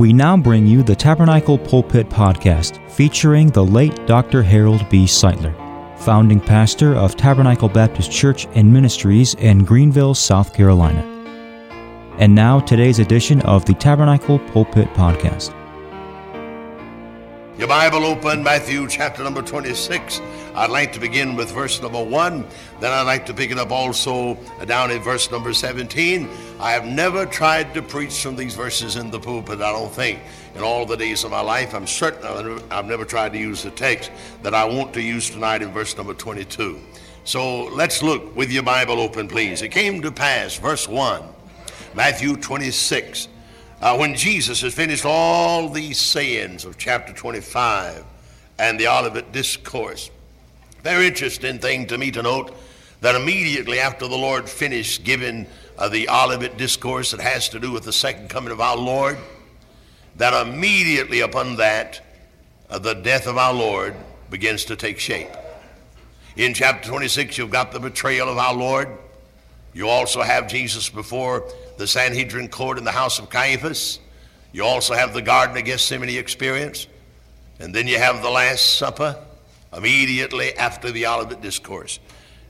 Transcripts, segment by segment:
We now bring you the Tabernacle Pulpit Podcast featuring the late Dr. Harold B. Sightler, founding pastor of Tabernacle Baptist Church and Ministries in Greenville, South Carolina. And now, today's edition of the Tabernacle Pulpit Podcast. Your Bible open, Matthew chapter number 26. I'd like to begin with verse number 1. Then I'd like to pick it up also down in verse number 17. I have never tried to preach from these verses in the pulpit, I don't think. In all the days of my life, I'm certain I've never tried to use the text that I want to use tonight in verse number 22. So let's look with your Bible open, please. It came to pass, verse 1, Matthew 26. Uh, when Jesus has finished all these sayings of chapter 25 and the Olivet Discourse, very interesting thing to me to note that immediately after the Lord finished giving uh, the Olivet Discourse that has to do with the second coming of our Lord, that immediately upon that, uh, the death of our Lord begins to take shape. In chapter 26, you've got the betrayal of our Lord. You also have Jesus before the Sanhedrin court in the house of Caiaphas. You also have the Garden of Gethsemane experience. And then you have the Last Supper immediately after the Olivet Discourse.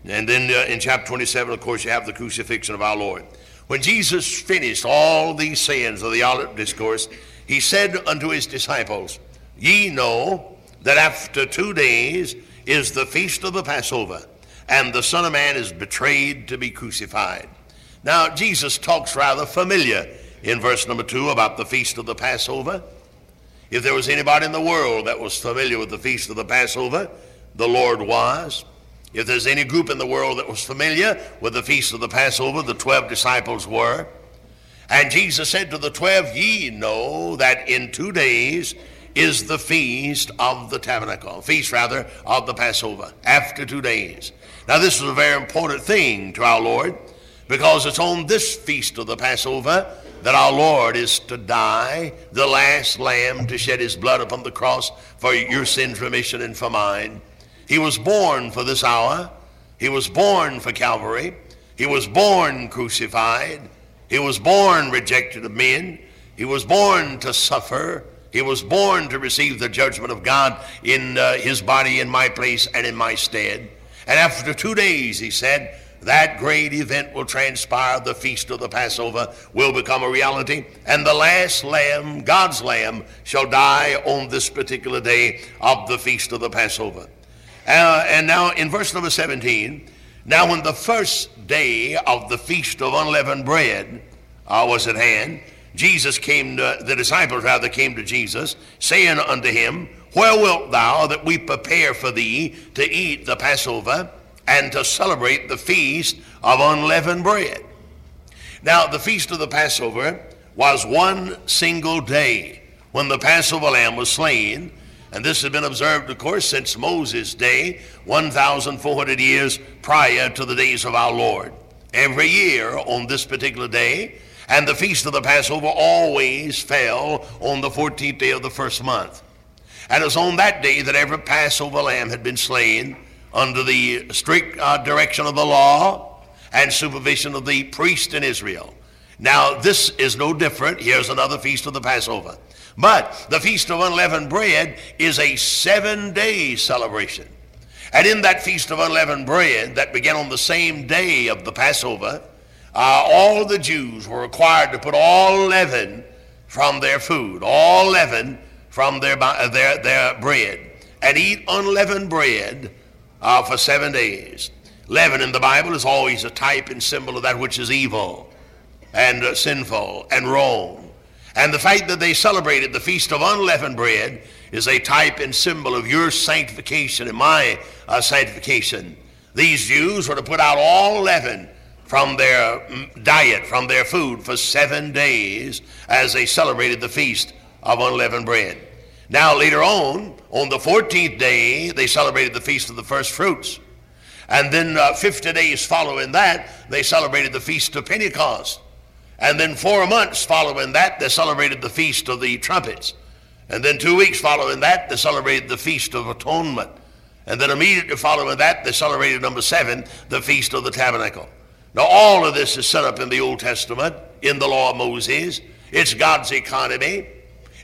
And then uh, in chapter 27, of course, you have the crucifixion of our Lord. When Jesus finished all these sayings of the Olivet Discourse, he said unto his disciples, Ye know that after two days is the feast of the Passover, and the Son of Man is betrayed to be crucified. Now, Jesus talks rather familiar in verse number two about the feast of the Passover. If there was anybody in the world that was familiar with the feast of the Passover, the Lord was. If there's any group in the world that was familiar with the feast of the Passover, the 12 disciples were. And Jesus said to the 12, Ye know that in two days is the feast of the tabernacle, feast rather of the Passover, after two days. Now, this was a very important thing to our Lord because it's on this feast of the Passover that our Lord is to die, the last lamb to shed his blood upon the cross for your sins remission and for mine. He was born for this hour. He was born for Calvary. He was born crucified. He was born rejected of men. He was born to suffer. He was born to receive the judgment of God in uh, his body in my place and in my stead. And after two days, he said, that great event will transpire. The feast of the Passover will become a reality. And the last lamb, God's lamb, shall die on this particular day of the feast of the Passover. Uh, and now in verse number 17, now when the first day of the feast of unleavened bread uh, was at hand, Jesus came to, the disciples rather came to Jesus, saying unto him, Where wilt thou that we prepare for thee to eat the Passover? And to celebrate the feast of unleavened bread. Now, the feast of the Passover was one single day when the Passover lamb was slain, and this has been observed, of course, since Moses' day, 1,400 years prior to the days of our Lord. Every year on this particular day, and the feast of the Passover always fell on the 14th day of the first month. And it was on that day that every Passover lamb had been slain under the strict uh, direction of the law and supervision of the priest in Israel. Now, this is no different. Here's another feast of the Passover. But the Feast of Unleavened Bread is a seven day celebration. And in that Feast of Unleavened Bread that began on the same day of the Passover, uh, all the Jews were required to put all leaven from their food, all leaven from their, uh, their, their bread, and eat unleavened bread uh, for seven days. Leaven in the Bible is always a type and symbol of that which is evil and uh, sinful and wrong. And the fact that they celebrated the Feast of Unleavened Bread is a type and symbol of your sanctification and my uh, sanctification. These Jews were to put out all leaven from their mm, diet, from their food for seven days as they celebrated the Feast of Unleavened Bread. Now, later on, on the 14th day, they celebrated the Feast of the First Fruits. And then uh, 50 days following that, they celebrated the Feast of Pentecost. And then four months following that, they celebrated the Feast of the Trumpets. And then two weeks following that, they celebrated the Feast of Atonement. And then immediately following that, they celebrated number seven, the Feast of the Tabernacle. Now, all of this is set up in the Old Testament, in the law of Moses. It's God's economy.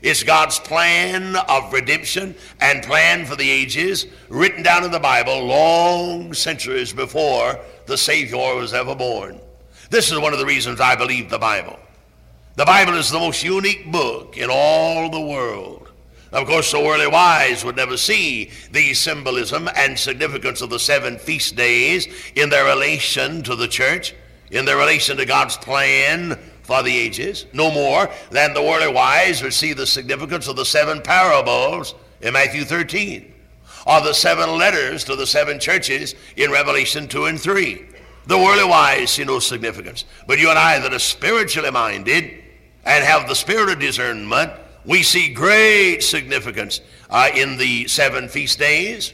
It's God's plan of redemption and plan for the ages written down in the Bible long centuries before the Savior was ever born. This is one of the reasons I believe the Bible. The Bible is the most unique book in all the world. Of course, the worldly wise would never see the symbolism and significance of the seven feast days in their relation to the church, in their relation to God's plan for the ages, no more than the worldly wise see the significance of the seven parables in Matthew 13, or the seven letters to the seven churches in Revelation 2 and 3. The worldly wise see no significance. But you and I that are spiritually minded and have the spirit of discernment, we see great significance uh, in the seven feast days,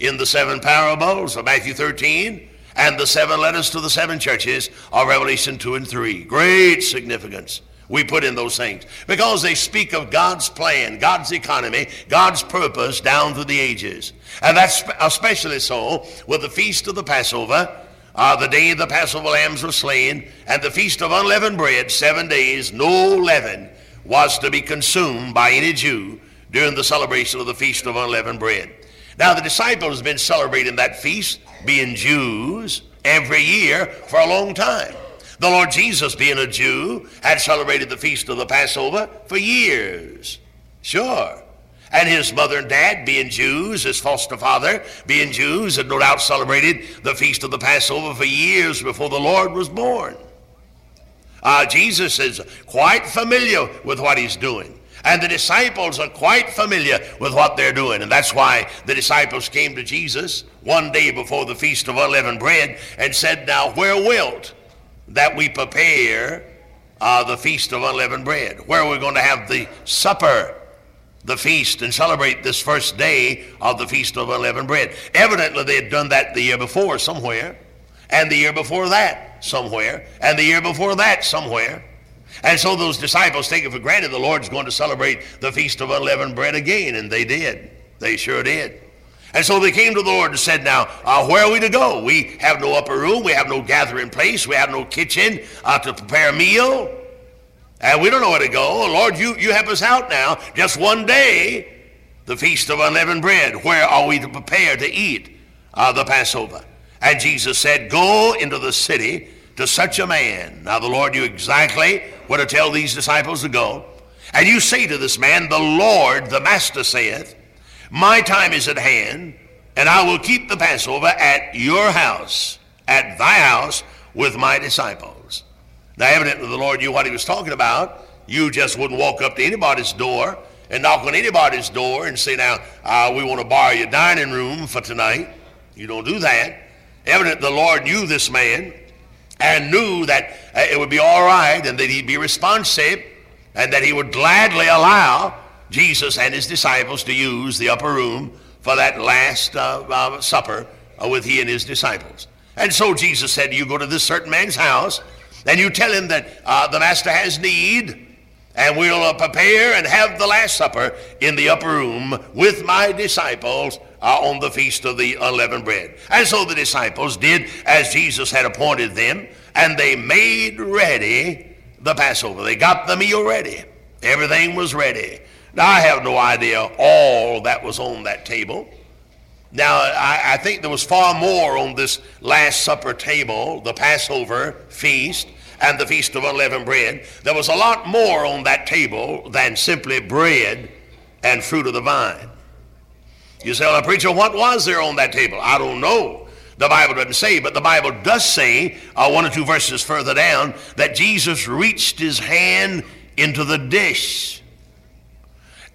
in the seven parables of Matthew 13, and the seven letters to the seven churches of Revelation 2 and 3. Great significance we put in those things because they speak of God's plan, God's economy, God's purpose down through the ages. And that's especially so with the feast of the Passover, uh, the day the Passover lambs were slain, and the feast of unleavened bread, seven days, no leaven was to be consumed by any Jew during the celebration of the feast of unleavened bread. Now, the disciples have been celebrating that feast, being Jews, every year for a long time. The Lord Jesus, being a Jew, had celebrated the feast of the Passover for years. Sure. And his mother and dad, being Jews, his foster father, being Jews, had no doubt celebrated the feast of the Passover for years before the Lord was born. Uh, Jesus is quite familiar with what he's doing. And the disciples are quite familiar with what they're doing. And that's why the disciples came to Jesus one day before the Feast of Unleavened Bread and said, Now, where wilt that we prepare uh, the Feast of Unleavened Bread? Where are we going to have the supper, the feast, and celebrate this first day of the Feast of Unleavened Bread? Evidently, they had done that the year before somewhere, and the year before that somewhere, and the year before that somewhere. And so those disciples take it for granted the Lord's going to celebrate the Feast of Unleavened Bread again, and they did. They sure did. And so they came to the Lord and said, Now, uh, where are we to go? We have no upper room. We have no gathering place. We have no kitchen uh, to prepare a meal. And we don't know where to go. Lord, you, you help us out now. Just one day, the Feast of Unleavened Bread. Where are we to prepare to eat uh, the Passover? And Jesus said, Go into the city to such a man. Now, the Lord knew exactly where to tell these disciples to go. And you say to this man, The Lord, the Master saith, My time is at hand, and I will keep the Passover at your house, at thy house, with my disciples. Now, evidently, the Lord knew what he was talking about. You just wouldn't walk up to anybody's door and knock on anybody's door and say, Now, uh, we want to borrow your dining room for tonight. You don't do that. Evidently, the Lord knew this man and knew that uh, it would be all right and that he'd be responsive and that he would gladly allow Jesus and his disciples to use the upper room for that last uh, uh, supper uh, with he and his disciples. And so Jesus said, You go to this certain man's house and you tell him that uh, the master has need and we'll uh, prepare and have the last supper in the upper room with my disciples uh, on the feast of the unleavened bread. And so the disciples did as Jesus had appointed them, and they made ready the Passover. They got the meal ready. Everything was ready. Now, I have no idea all that was on that table. Now, I, I, think there was far more on this Last Supper table, the Passover feast, and the Feast of Unleavened Bread. There was a lot more on that table than simply bread and fruit of the vine. You say, well, preacher, what was there on that table? I don't know. The Bible doesn't say, but the Bible does say, uh, one or two verses further down, that Jesus reached his hand into the dish.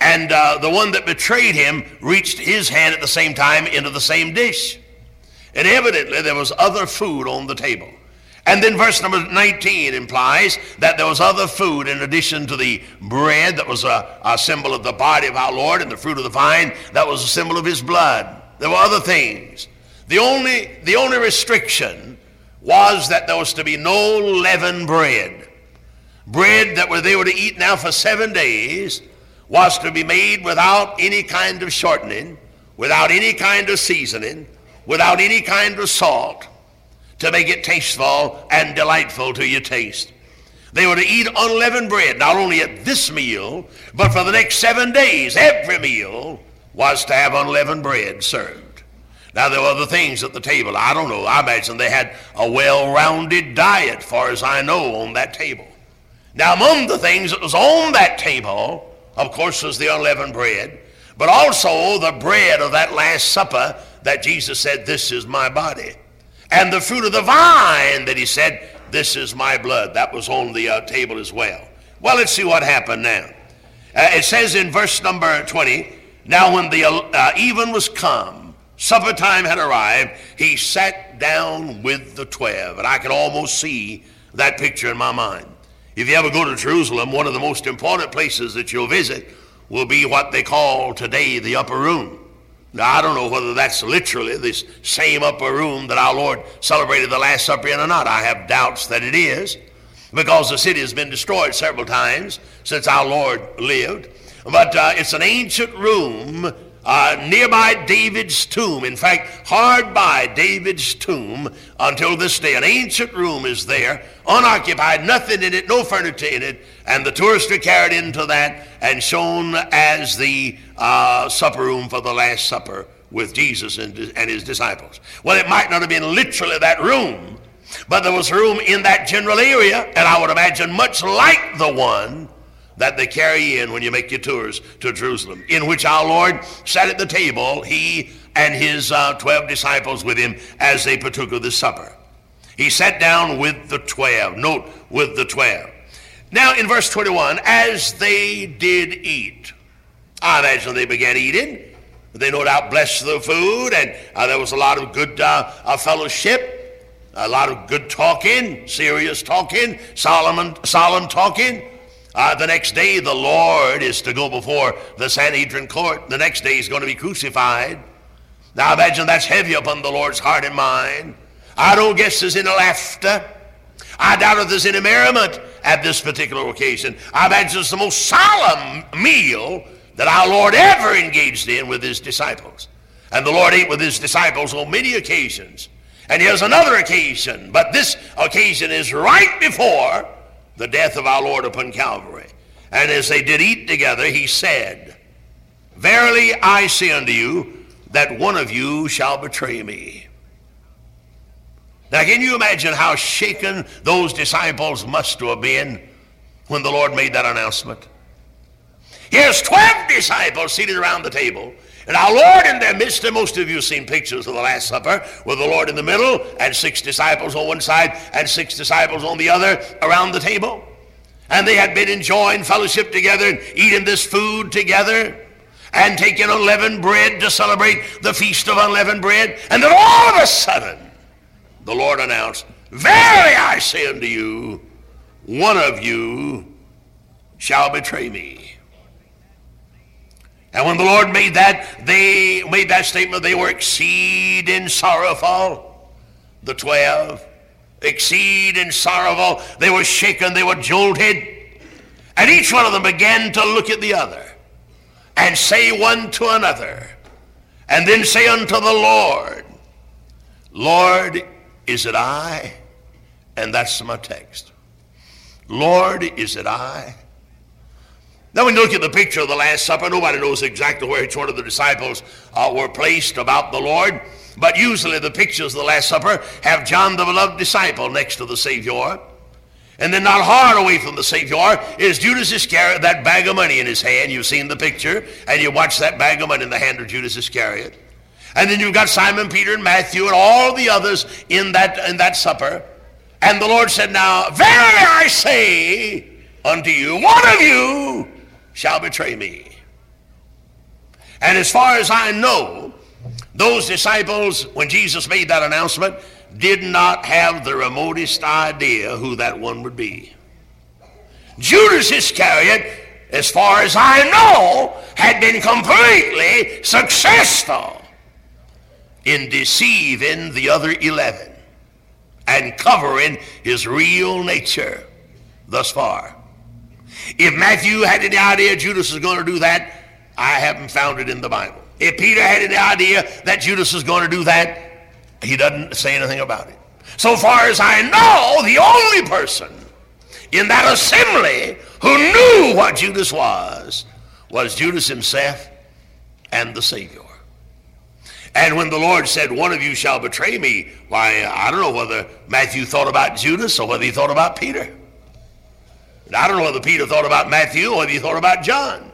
And uh, the one that betrayed him reached his hand at the same time into the same dish. And evidently there was other food on the table. And then verse number 19 implies that there was other food in addition to the bread that was a, a, symbol of the body of our Lord and the fruit of the vine that was a symbol of his blood. There were other things. The only, the only restriction was that there was to be no leavened bread. Bread that they were to eat now for seven days was to be made without any kind of shortening, without any kind of seasoning, without any kind of salt to make it tasteful and delightful to your taste. They were to eat unleavened bread, not only at this meal, but for the next seven days. Every meal was to have unleavened bread served. Now, there were other things at the table. I don't know. I imagine they had a well-rounded diet, far as I know, on that table. Now, among the things that was on that table, of course, was the unleavened bread, but also the bread of that Last Supper that Jesus said, This is my body. And the fruit of the vine that he said, This is my blood. That was on the uh, table as well. Well, let's see what happened now. Uh, it says in verse number 20, Now when the uh, even was come, supper time had arrived, he sat down with the twelve. And I can almost see that picture in my mind. If you ever go to Jerusalem, one of the most important places that you'll visit will be what they call today the upper room. Now, I don't know whether that's literally this same upper room that our Lord celebrated the Last Supper in or not. I have doubts that it is because the city has been destroyed several times since our Lord lived. But uh, it's an ancient room uh, nearby David's tomb. In fact, hard by David's tomb until this day. An ancient room is there, unoccupied, nothing in it, no furniture in it. And the tourists are carried into that and shown as the uh, supper room for the Last Supper with Jesus and, and his disciples. Well, it might not have been literally that room, but there was room in that general area, and I would imagine much like the one that they carry in when you make your tours to Jerusalem, in which our Lord sat at the table, he and his uh, 12 disciples with him, as they partook of the supper. He sat down with the 12. Note, with the 12. Now, in verse 21, as they did eat, I imagine they began eating. They no doubt blessed the food, and uh, there was a lot of good uh, uh fellowship, a lot of good talking, serious talking, solemn, solemn talking. Uh, the next day, the Lord is to go before the Sanhedrin court. The next day, he's going to be crucified. Now, imagine that's heavy upon the Lord's heart and mind. I don't guess there's any laughter. I doubt if there's any merriment at this particular occasion. I imagine it's the most solemn meal that our Lord ever engaged in with his disciples. And the Lord ate with his disciples on many occasions. And here's another occasion, but this occasion is right before the death of our Lord upon Calvary. And as they did eat together, he said, Verily I say unto you, that one of you shall betray me. Now, can you imagine how shaken those disciples must have been when the Lord made that announcement? Here's 12 disciples seated around the table. And our Lord in their midst, and most of you have seen pictures of the Last Supper, with the Lord in the middle, and six disciples on one side, and six disciples on the other around the table. And they had been enjoying fellowship together and eating this food together and taking unleavened bread to celebrate the feast of unleavened bread. And then all of a sudden, the Lord announced, Verily I say unto you, one of you shall betray me. And when the Lord made that, they made that statement, they were exceeding sorrowful. The twelve, exceeding sorrowful. They were shaken, they were jolted. And each one of them began to look at the other and say one to another, and then say unto the Lord, Lord, is it I? And that's my text. Lord, is it I? Now, when you look at the picture of the Last Supper, nobody knows exactly where each one of the disciples uh, were placed about the Lord. But usually the pictures of the Last Supper have John the beloved disciple next to the Savior. And then not hard away from the Savior is Judas Iscariot, that bag of money in his hand. You've seen the picture, and you watch that bag of money in the hand of Judas Iscariot. And then you've got Simon, Peter, and Matthew, and all the others in that, in that supper. And the Lord said, Now, verily I say unto you, one of you shall betray me. And as far as I know, those disciples, when Jesus made that announcement, did not have the remotest idea who that one would be. Judas Iscariot, as far as I know, had been completely successful in deceiving the other 11 and covering his real nature thus far. If Matthew had any idea Judas was going to do that, I haven't found it in the Bible. If Peter had any idea that Judas was going to do that, he doesn't say anything about it. So far as I know, the only person in that assembly who knew what Judas was was Judas himself and the Savior. And when the Lord said, One of you shall betray me, why, I don't know whether Matthew thought about Judas or whether he thought about Peter. I don't know whether Peter thought about Matthew or he thought about John.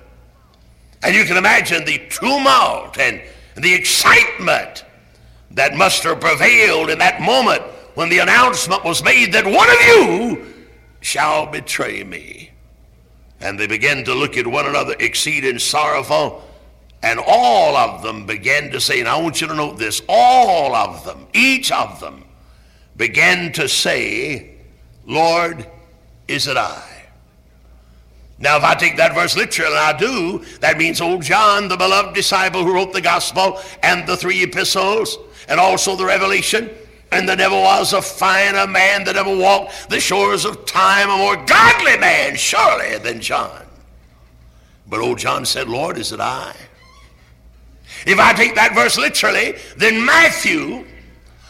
And you can imagine the tumult and the excitement that must have prevailed in that moment when the announcement was made that one of you shall betray me. And they began to look at one another exceeding sorrowful. And all of them began to say, and I want you to note this, all of them, each of them, began to say, Lord, is it I? Now, if I take that verse literally, and I do, that means old John, the beloved disciple who wrote the gospel and the three epistles, and also the Revelation, and there never was a finer man that ever walked the shores of time, a more godly man, surely, than John. But old John said, Lord, is it I? If I take that verse literally, then Matthew,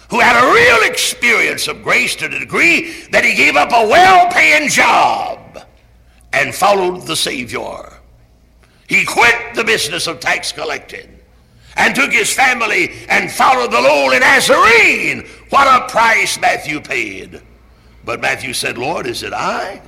who had a real experience of grace to the degree that he gave up a well-paying job and followed the Savior. He quit the business of tax collecting and took his family and followed the Lord in Nazarene. What a price Matthew paid. But Matthew said, Lord, is it I?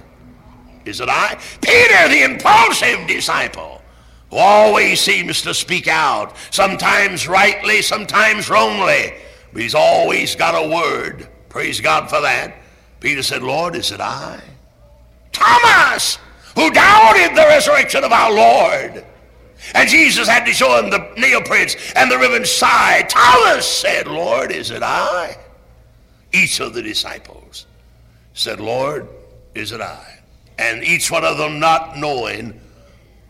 Is it I? Peter, the impulsive disciple, who always seems to speak out, sometimes rightly, sometimes wrongly, but he's always got a word. Praise God for that. Peter said, Lord, is it I? Thomas, who doubted the resurrection of our Lord, and Jesus had to show him the nail prints and the riven side. Thomas said, Lord, is it I? Each of the disciples said, Lord, is it I? And each one of them not knowing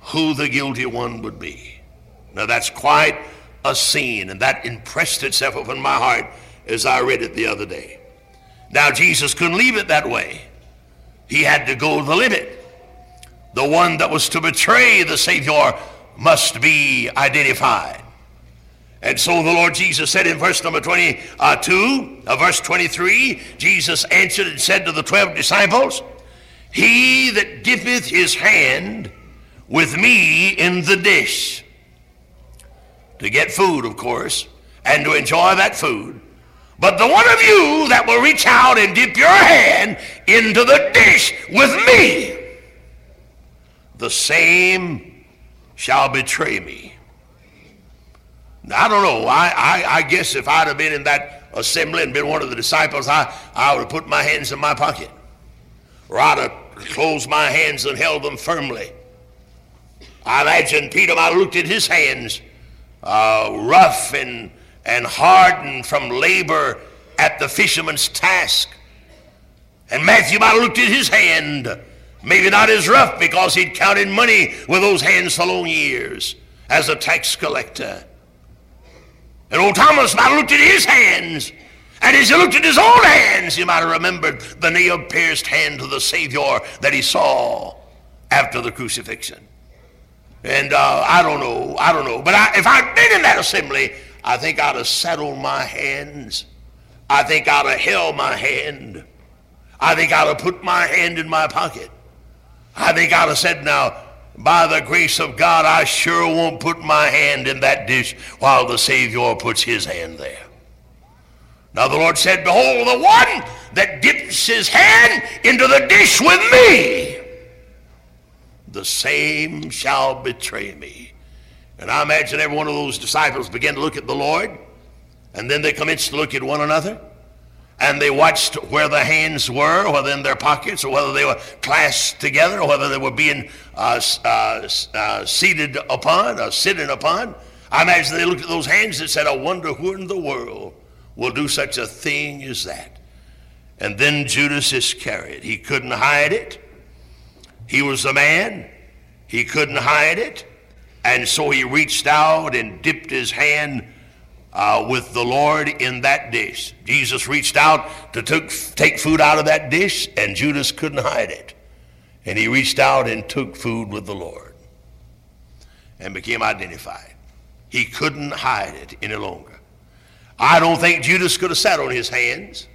who the guilty one would be. Now that's quite a scene, and that impressed itself upon my heart as I read it the other day. Now Jesus couldn't leave it that way. He had to go the limit. The one that was to betray the Savior must be identified. And so the Lord Jesus said in verse number 22, uh, verse 23, Jesus answered and said to the 12 disciples, He that dippeth his hand with me in the dish, to get food, of course, and to enjoy that food. But the one of you that will reach out and dip your hand into the dish with me, the same shall betray me. Now, I don't know. I, I, I guess if I'd have been in that assembly and been one of the disciples, I, I would have put my hands in my pocket. Or I'd have closed my hands and held them firmly. I imagine Peter might have looked at his hands, uh, rough and, and hardened from labor at the fisherman's task. And Matthew might have looked at his hand Maybe not as rough because he'd counted money with those hands for long years as a tax collector. And old Thomas might have looked at his hands. And as he looked at his own hands, he might have remembered the nail-pierced hand of the Savior that he saw after the crucifixion. And uh, I don't know, I don't know. But I, if I'd been in that assembly, I think I'd have settled my hands. I think I'd have held my hand. I think I'd have put my hand in my pocket. I think I'd have said, now, by the grace of God, I sure won't put my hand in that dish while the Savior puts his hand there. Now the Lord said, Behold, the one that dips his hand into the dish with me, the same shall betray me. And I imagine every one of those disciples began to look at the Lord, and then they commenced to look at one another and they watched where the hands were, whether in their pockets or whether they were clasped together or whether they were being uh, uh, uh, seated upon or sitting upon. I imagine they looked at those hands and said, I wonder who in the world will do such a thing as that. And then Judas Iscariot, he couldn't hide it. He was a man. He couldn't hide it. And so he reached out and dipped his hand uh, with the Lord in that dish. Jesus reached out to took, take food out of that dish, and Judas couldn't hide it. And he reached out and took food with the Lord and became identified. He couldn't hide it any longer. I don't think Judas could have sat on his hands.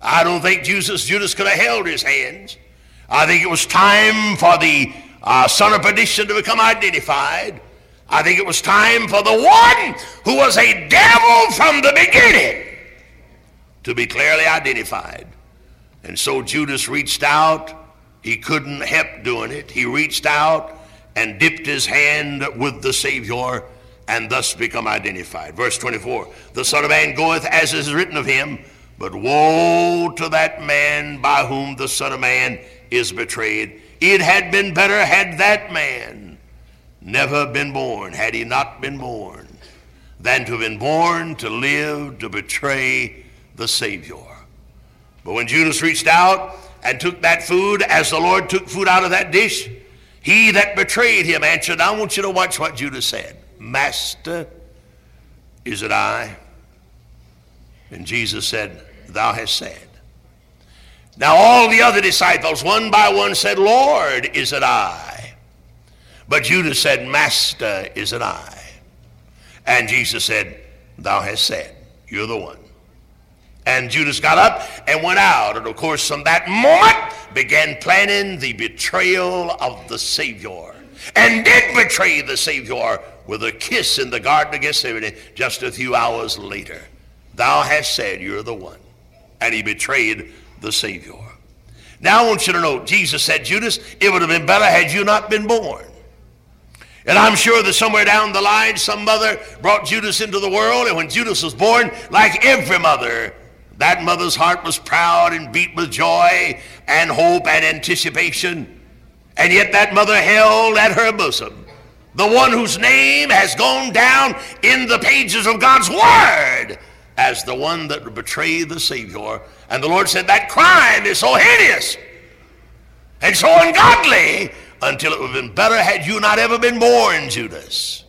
I don't think Jesus, Judas could have held his hands. I think it was time for the uh, son of perdition to become identified. I think it was time for the one who was a devil from the beginning to be clearly identified. And so Judas reached out. He couldn't help doing it. He reached out and dipped his hand with the Savior and thus become identified. Verse 24 The Son of Man goeth as is written of him, but woe to that man by whom the Son of Man is betrayed. It had been better had that man never been born, had he not been born, than to have been born to live to betray the Savior. But when Judas reached out and took that food, as the Lord took food out of that dish, he that betrayed him answered, I want you to watch what Judas said. Master, is it I? And Jesus said, Thou hast said. Now all the other disciples, one by one, said, Lord, is it I? But Judas said, Master, is it I? And Jesus said, Thou hast said, You're the one. And Judas got up and went out. And of course, from that moment, began planning the betrayal of the Savior. And did betray the Savior with a kiss in the Garden of Gethsemane just a few hours later. Thou hast said, You're the one. And he betrayed the Savior. Now I want you to know, Jesus said, Judas, it would have been better had you not been born. And I'm sure that somewhere down the line, some mother brought Judas into the world, and when Judas was born, like every mother, that mother's heart was proud and beat with joy and hope and anticipation. And yet that mother held at her bosom the one whose name has gone down in the pages of God's Word as the one that betrayed the Savior. And the Lord said, That crime is so hideous and so ungodly until it would have been better had you not ever been born, Judas,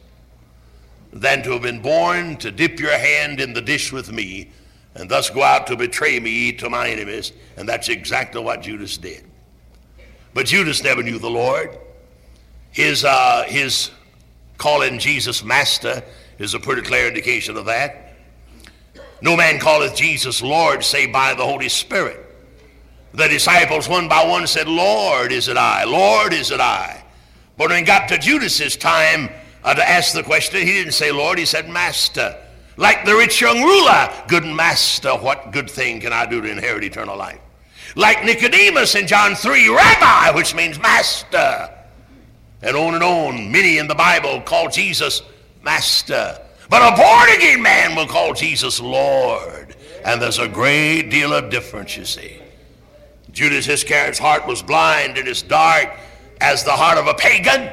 than to have been born to dip your hand in the dish with me and thus go out to betray me to my enemies. And that's exactly what Judas did. But Judas never knew the Lord. His, uh, his calling Jesus Master is a pretty clear indication of that. No man calleth Jesus Lord save by the Holy Spirit. The disciples one by one said, Lord, is it I? Lord, is it I? But when it got to Judas's time uh, to ask the question, he didn't say Lord, he said Master. Like the rich young ruler, good master, what good thing can I do to inherit eternal life? Like Nicodemus in John 3, Rabbi, which means master. And on and on, many in the Bible call Jesus master. But a born again man will call Jesus Lord. And there's a great deal of difference, you see. Judas Iscariot's heart was blind and as dark as the heart of a pagan.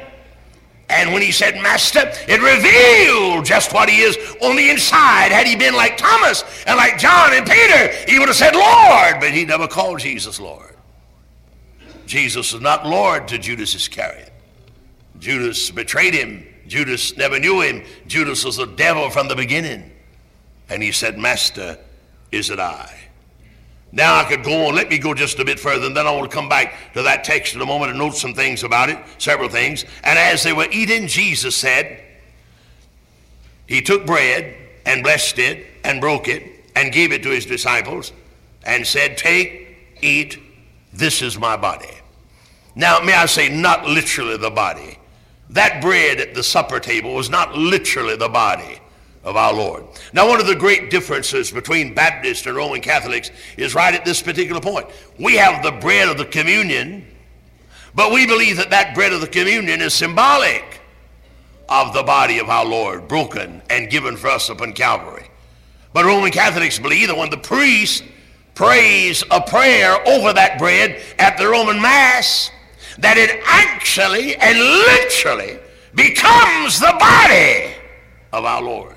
And when he said master, it revealed just what he is on the inside. Had he been like Thomas and like John and Peter, he would have said Lord, but he never called Jesus Lord. Jesus was not Lord to Judas Iscariot. Judas betrayed him. Judas never knew him. Judas was the devil from the beginning. And he said, Master, is it I? Now I could go on. Let me go just a bit further, and then I want to come back to that text in a moment and note some things about it, several things. And as they were eating, Jesus said, He took bread and blessed it and broke it and gave it to His disciples and said, Take, eat, this is my body. Now, may I say, not literally the body. That bread at the supper table was not literally the body of our Lord. Now, one of the great differences between Baptists and Roman Catholics is right at this particular point. We have the bread of the communion, but we believe that that bread of the communion is symbolic of the body of our Lord, broken and given for us upon Calvary. But Roman Catholics believe that when the priest prays a prayer over that bread at the Roman Mass, that it actually and literally becomes the body of our Lord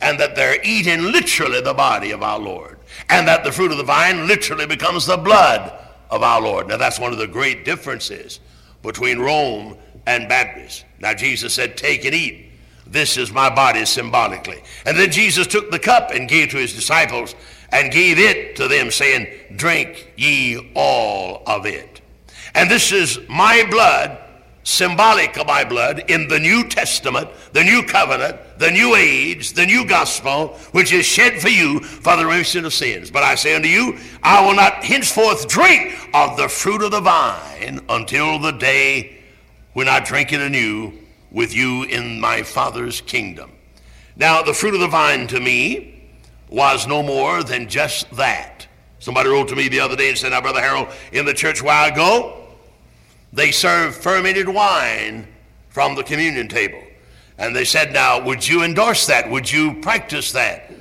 and that they're eating literally the body of our Lord, and that the fruit of the vine literally becomes the blood of our Lord. Now, that's one of the great differences between Rome and Baptist. Now, Jesus said, Take and eat. This is my body symbolically. And then Jesus took the cup and gave to his disciples and gave it to them, saying, Drink ye all of it. And this is my blood symbolic of my blood in the New Testament, the New Covenant, the New Age, the New Gospel, which is shed for you for the remission of sins. But I say unto you, I will not henceforth drink of the fruit of the vine until the day when I drink it anew with you in my Father's kingdom. Now, the fruit of the vine to me was no more than just that. Somebody wrote to me the other day and said, Now, Brother Harold, in the church where I go, they serve fermented wine from the communion table. And they said, Now, would you endorse that? Would you practice that?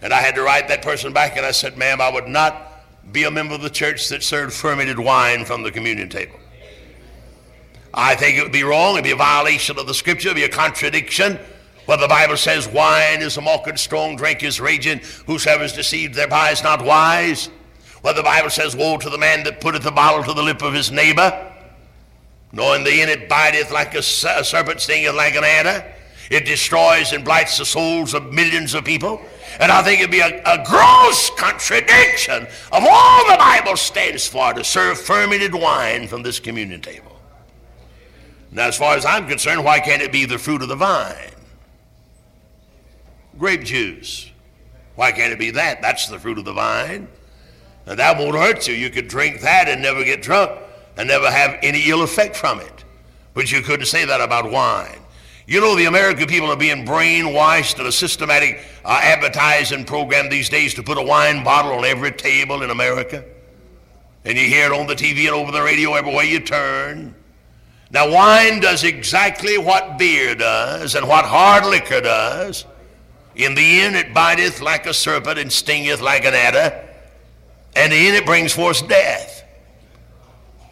And I had to write that person back and I said, Ma'am, I would not be a member of the church that served fermented wine from the communion table. I think it would be wrong. It would be a violation of the scripture. It would be a contradiction. Where the Bible says wine is a malted strong drink is raging. Whosoever is deceived thereby is not wise. Where the Bible says, Woe to the man that putteth the bottle to the lip of his neighbor knowing the in it biteth like a serpent, stingeth like an adder. It destroys and blights the souls of millions of people. And I think it'd be a, a gross contradiction of all the Bible stands for to serve fermented wine from this communion table. Now, as far as I'm concerned, why can't it be the fruit of the vine? Grape juice. Why can't it be that? That's the fruit of the vine. Now, that won't hurt you. You could drink that and never get drunk and never have any ill effect from it. But you couldn't say that about wine. You know, the American people are being brainwashed in a systematic uh, advertising program these days to put a wine bottle on every table in America. And you hear it on the TV and over the radio everywhere you turn. Now, wine does exactly what beer does and what hard liquor does. In the end, it biteth like a serpent and stingeth like an adder. And in it brings forth death.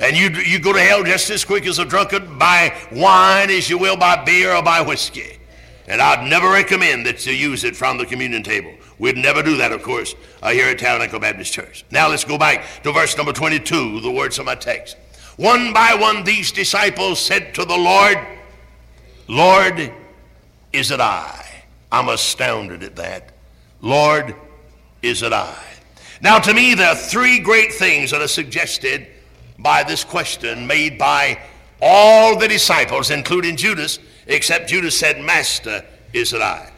And you, you go to hell just as quick as a drunkard by wine as you will by beer or by whiskey. And I'd never recommend that you use it from the communion table. We'd never do that, of course, uh, here at Tabernacle Baptist Church. Now let's go back to verse number 22, the words of my text. One by one, these disciples said to the Lord, Lord, is it I? I'm astounded at that. Lord, is it I? Now, to me, there are three great things that are suggested by this question made by all the disciples, including Judas, except Judas said, Master, is it I?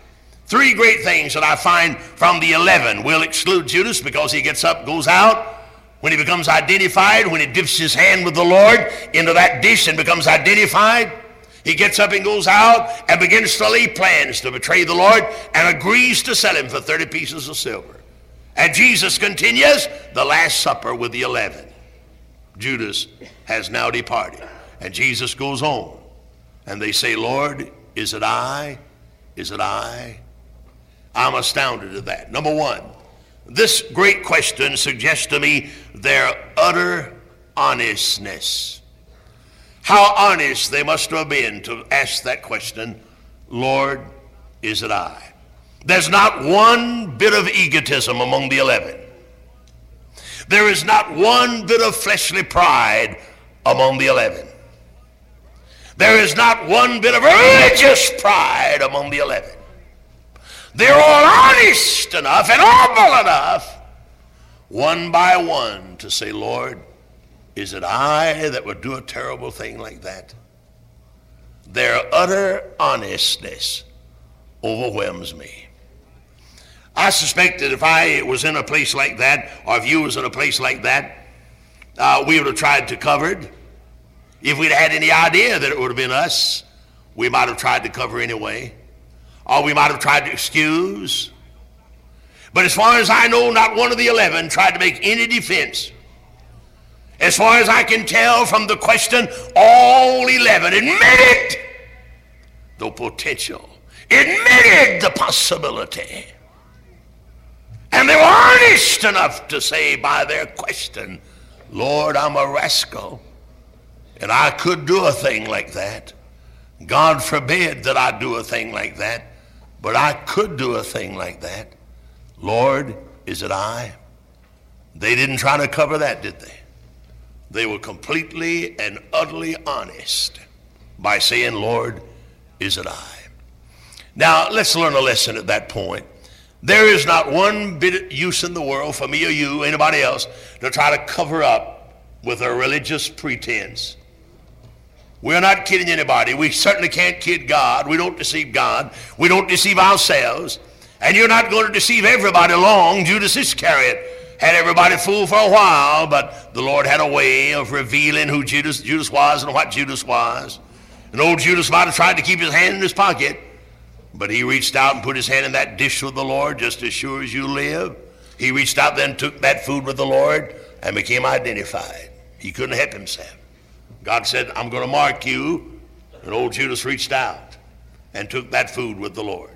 Three great things that I find from the 11. We'll exclude Judas because he gets up, goes out. When he becomes identified, when he dips his hand with the Lord into that dish and becomes identified, he gets up and goes out and begins to lay plans to betray the Lord and agrees to sell him for 30 pieces of silver. And Jesus continues the Last Supper with the 11. Judas has now departed. And Jesus goes on. And they say, Lord, is it I? Is it I? I'm astounded at that. Number one, this great question suggests to me their utter honestness. How honest they must have been to ask that question, Lord, is it I? There's not one bit of egotism among the eleven. There is not one bit of fleshly pride among the eleven. There is not one bit of religious pride among the eleven. They're all honest enough and humble enough, one by one, to say, Lord, is it I that would do a terrible thing like that? Their utter honestness overwhelms me. I suspect that if I was in a place like that, or if you was in a place like that, uh, we would have tried to cover it. If we'd had any idea that it would have been us, we might have tried to cover anyway. Or we might have tried to excuse. But as far as I know, not one of the eleven tried to make any defense. As far as I can tell from the question, all eleven admitted the potential, admitted the possibility. And they were earnest enough to say by their question, Lord, I'm a rascal, and I could do a thing like that. God forbid that I do a thing like that, but I could do a thing like that. Lord, is it I? They didn't try to cover that, did they? They were completely and utterly honest by saying, Lord, is it I? Now, let's learn a lesson at that point. There is not one bit of use in the world for me or you, anybody else, to try to cover up with a religious pretense. We're not kidding anybody. We certainly can't kid God. We don't deceive God. We don't deceive ourselves. And you're not going to deceive everybody long. Judas Iscariot had everybody fooled for a while, but the Lord had a way of revealing who Judas, Judas was and what Judas was. And old Judas might have tried to keep his hand in his pocket, but he reached out and put his hand in that dish with the Lord just as sure as you live. He reached out then, took that food with the Lord, and became identified. He couldn't help himself. God said, I'm going to mark you. And old Judas reached out and took that food with the Lord.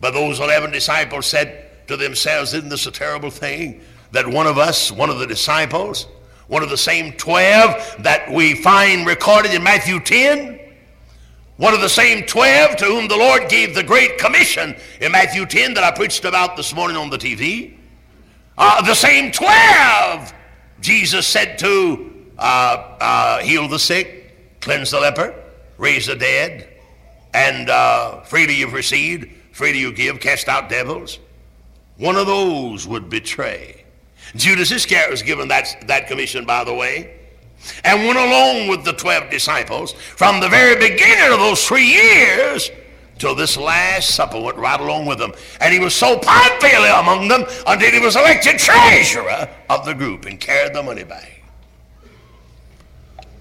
But those 11 disciples said to themselves, Isn't this a terrible thing? That one of us, one of the disciples, one of the same 12 that we find recorded in Matthew 10, one of the same 12 to whom the Lord gave the Great Commission in Matthew 10 that I preached about this morning on the TV, uh, the same 12 Jesus said to uh, uh, heal the sick, cleanse the leper, raise the dead, and uh, freely you've received, freely you give, cast out devils. One of those would betray. Judas Iscariot was given that, that commission, by the way, and went along with the 12 disciples from the very beginning of those three years till this last supper went right along with them. And he was so popular among them until he was elected treasurer of the group and carried the money back.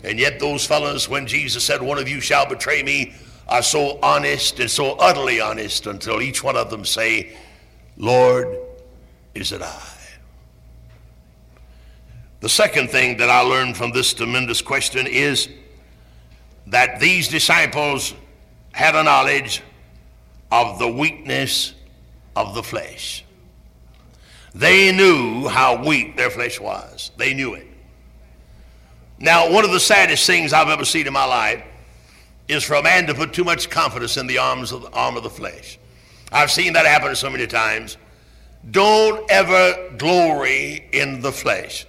And yet those fellows, when Jesus said, one of you shall betray me, are so honest and so utterly honest until each one of them say, Lord, is it I? The second thing that I learned from this tremendous question is that these disciples had a knowledge of the weakness of the flesh. They knew how weak their flesh was. They knew it. Now, one of the saddest things I've ever seen in my life is for a man to put too much confidence in the arms of the arm of the flesh. I've seen that happen so many times. Don't ever glory in the flesh.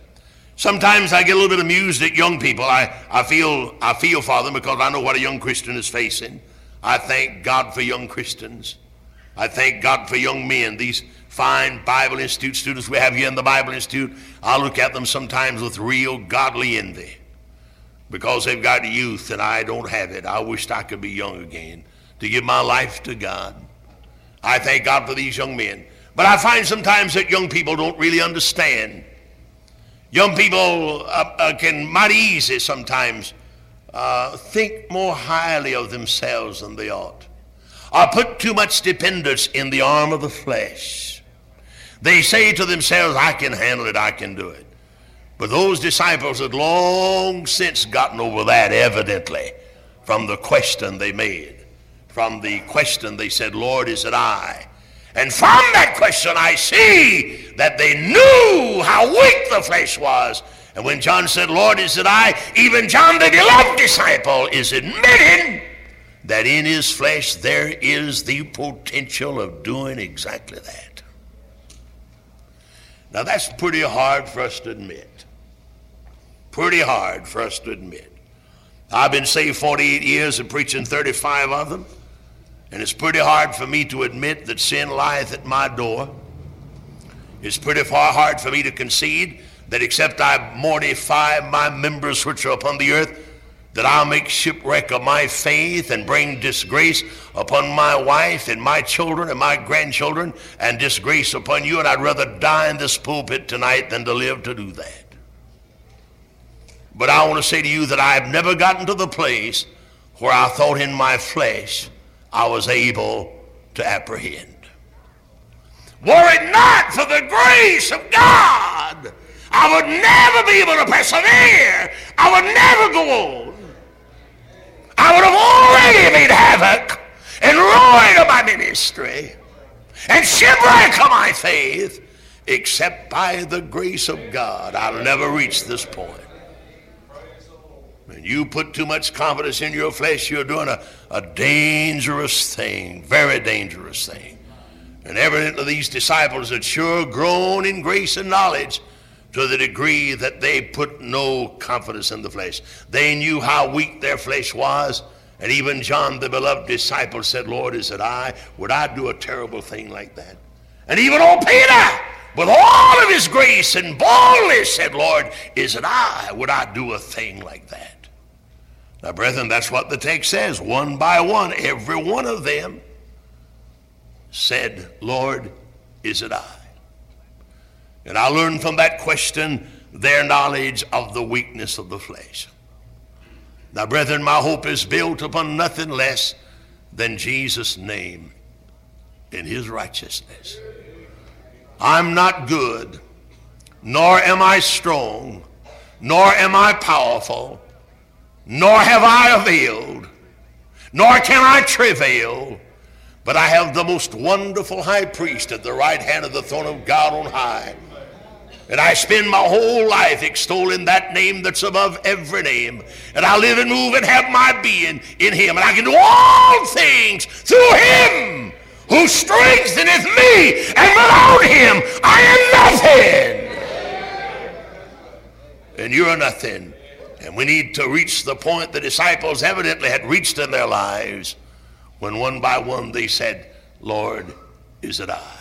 Sometimes I get a little bit amused at young people. I, I feel I feel for them because I know what a young Christian is facing. I thank God for young Christians. I thank God for young men. These fine Bible Institute students we have here in the Bible Institute, I look at them sometimes with real godly envy because they've got youth and I don't have it. I wished I could be young again to give my life to God. I thank God for these young men. But I find sometimes that young people don't really understand. Young people uh, uh, can mighty easy sometimes uh, think more highly of themselves than they ought, or put too much dependence in the arm of the flesh. They say to themselves, I can handle it, I can do it. But those disciples had long since gotten over that, evidently, from the question they made. From the question they said, Lord, is it I? And from that question, I see that they knew how weak the flesh was. And when John said, Lord, is it I? Even John, the beloved disciple, is admitting that in his flesh there is the potential of doing exactly that. Now, that's pretty hard for us to admit. Pretty hard for us to admit. I've been saved 48 years and preaching 35 of them, and it's pretty hard for me to admit that sin lieth at my door. It's pretty far hard for me to concede that except I mortify my members which are upon the earth, that I'll make shipwreck of my faith and bring disgrace upon my wife and my children and my grandchildren and disgrace upon you, and I'd rather die in this pulpit tonight than to live to do that. But I want to say to you that I have never gotten to the place where I thought in my flesh I was able to apprehend. Were it not for the grace of God, I would never be able to persevere. I would never go on. I would have already made havoc and ruin of my ministry and shipwreck of my faith, except by the grace of God. I'll never reach this point. When you put too much confidence in your flesh, you're doing a, a dangerous thing, very dangerous thing. And evidently, these disciples had sure grown in grace and knowledge to the degree that they put no confidence in the flesh. They knew how weak their flesh was. And even John, the beloved disciple, said, Lord, is it I? Would I do a terrible thing like that? And even old Peter, with all of his grace and boldness, said, Lord, is it I? Would I do a thing like that? Now, brethren, that's what the text says. One by one, every one of them said, Lord, is it I? And I learned from that question their knowledge of the weakness of the flesh. Now, brethren, my hope is built upon nothing less than Jesus' name and his righteousness. I'm not good, nor am I strong, nor am I powerful, nor have I availed, nor can I travail, but I have the most wonderful high priest at the right hand of the throne of God on high. And I spend my whole life extolling that name that's above every name. And I live and move and have my being in him. And I can do all things through him who strengtheneth me. And without him, I am nothing. And you're nothing. And we need to reach the point the disciples evidently had reached in their lives when one by one they said, Lord, is it I?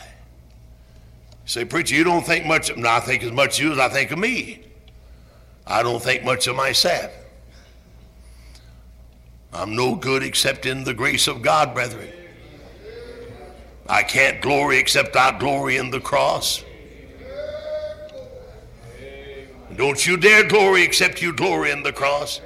say, preacher, you don't think much of me. I think as much of you as I think of me. I don't think much of myself. I'm no good except in the grace of God, brethren. I can't glory except I glory in the cross. Don't you dare glory except you glory in the cross.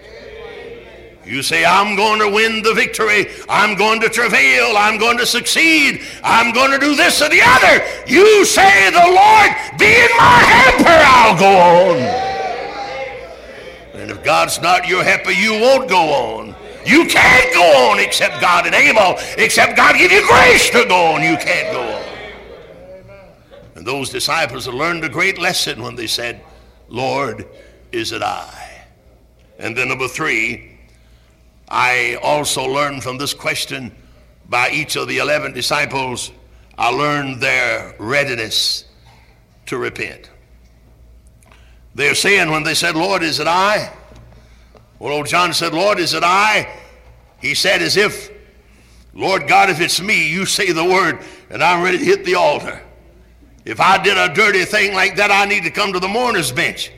You say, I'm going to win the victory. I'm going to travail. I'm going to succeed. I'm going to do this or the other. You say, the Lord be in my helper, I'll go on. And if God's not your helper, you won't go on. You can't go on except God enable, except God give you grace to go on. You can't go on. And those disciples learned a great lesson when they said, Lord, is it I? And then number three, I also learned from this question by each of the 11 disciples, I learned their readiness to repent. They're saying when they said, Lord, is it I? Well, old John said, Lord, is it I? He said, as if, Lord God, if it's me, you say the word, and I'm ready to hit the altar. If I did a dirty thing like that, I need to come to the mourner's bench.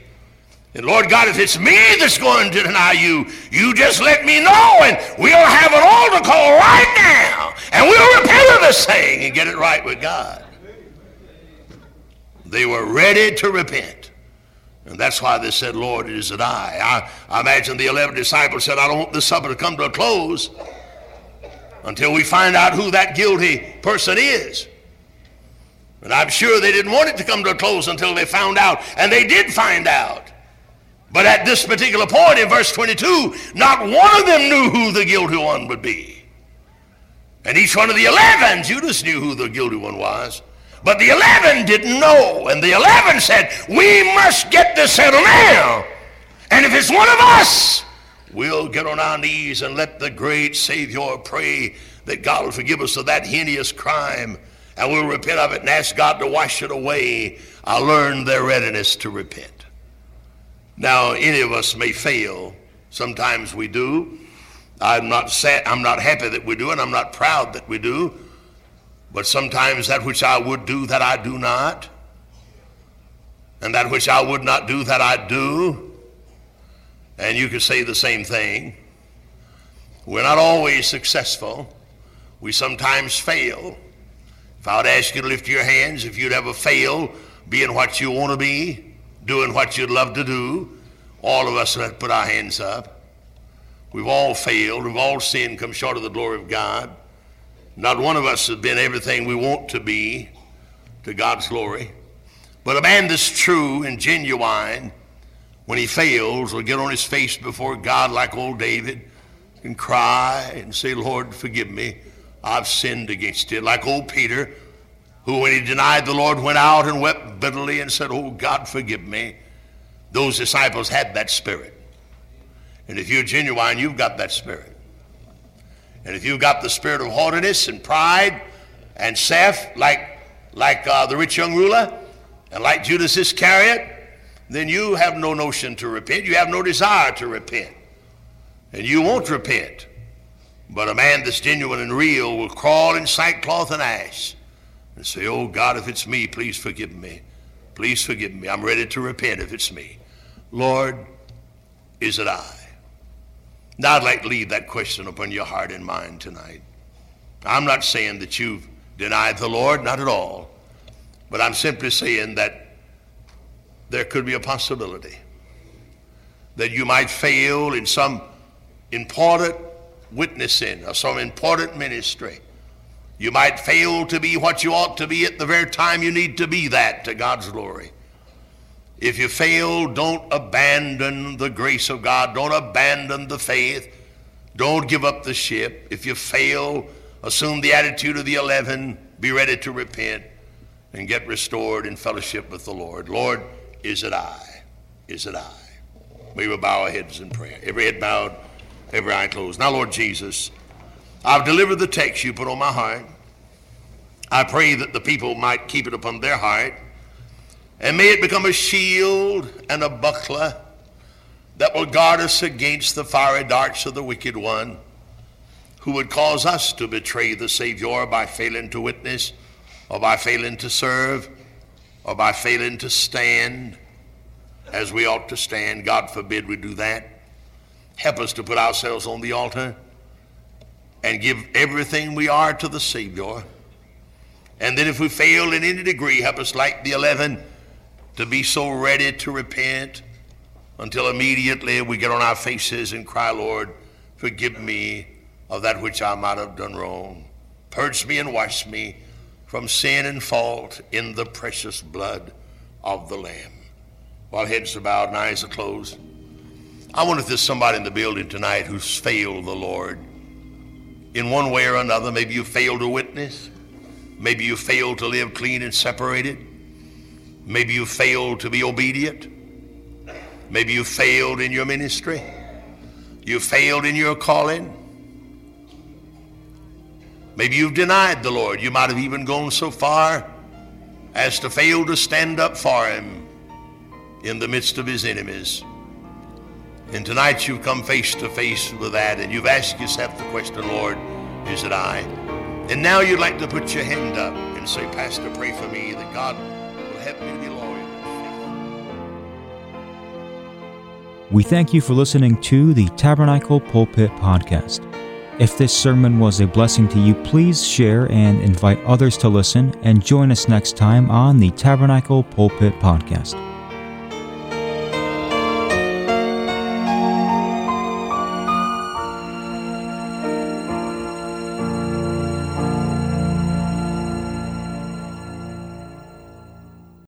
And Lord God, if it's me that's going to deny you, you just let me know and we'll have an altar call right now. And we'll repent of this thing and get it right with God. They were ready to repent. And that's why they said, Lord, it is it I. I, I imagine the 11 disciples said, I don't want this supper to come to a close until we find out who that guilty person is. And I'm sure they didn't want it to come to a close until they found out. And they did find out. But at this particular point in verse 22, not one of them knew who the guilty one would be. And each one of the 11, Judas knew who the guilty one was. But the 11 didn't know. And the 11 said, we must get this settled now. And if it's one of us, we'll get on our knees and let the great Savior pray that God will forgive us of that heinous crime. And we'll repent of it and ask God to wash it away. I learned their readiness to repent. Now, any of us may fail. Sometimes we do. I'm not sad, I'm not happy that we do, and I'm not proud that we do. But sometimes that which I would do, that I do not. And that which I would not do, that I do. And you could say the same thing. We're not always successful. We sometimes fail. If I would ask you to lift your hands, if you'd ever fail being what you want to be, doing what you'd love to do. All of us have put our hands up. We've all failed. We've all sinned, come short of the glory of God. Not one of us has been everything we want to be to God's glory. But a man that's true and genuine, when he fails, will get on his face before God like old David and cry and say, Lord, forgive me. I've sinned against you. Like old Peter, who, when he denied the Lord, went out and wept bitterly and said, Oh, God, forgive me. Those disciples had that spirit. And if you're genuine, you've got that spirit. And if you've got the spirit of haughtiness and pride and self, like, like uh, the rich young ruler, and like Judas Iscariot, then you have no notion to repent. You have no desire to repent. And you won't repent. But a man that's genuine and real will crawl in sackcloth and ash and say, Oh God, if it's me, please forgive me. Please forgive me. I'm ready to repent if it's me. Lord, is it I? Now I'd like to leave that question upon your heart and mind tonight. I'm not saying that you've denied the Lord, not at all. But I'm simply saying that there could be a possibility that you might fail in some important witnessing or some important ministry. You might fail to be what you ought to be at the very time you need to be that to God's glory. If you fail, don't abandon the grace of God. Don't abandon the faith. Don't give up the ship. If you fail, assume the attitude of the eleven. Be ready to repent and get restored in fellowship with the Lord. Lord, is it I? Is it I? We will bow our heads in prayer. Every head bowed, every eye closed. Now, Lord Jesus, I've delivered the text you put on my heart. I pray that the people might keep it upon their heart and may it become a shield and a buckler that will guard us against the fiery darts of the wicked one who would cause us to betray the Savior by failing to witness or by failing to serve or by failing to stand as we ought to stand. God forbid we do that. Help us to put ourselves on the altar and give everything we are to the Savior. And then if we fail in any degree, help us like the eleven to be so ready to repent until immediately we get on our faces and cry, Lord, forgive me of that which I might have done wrong. Purge me and wash me from sin and fault in the precious blood of the Lamb. While heads are bowed and eyes are closed, I wonder if there's somebody in the building tonight who's failed the Lord in one way or another. Maybe you failed to witness. Maybe you failed to live clean and separated. Maybe you failed to be obedient. Maybe you failed in your ministry. You failed in your calling. Maybe you've denied the Lord. You might have even gone so far as to fail to stand up for him in the midst of his enemies. And tonight you've come face to face with that and you've asked yourself the question, Lord, is it I? And now you'd like to put your hand up and say, Pastor, pray for me that God will help me to be loyal. We thank you for listening to the Tabernacle Pulpit Podcast. If this sermon was a blessing to you, please share and invite others to listen and join us next time on the Tabernacle Pulpit Podcast.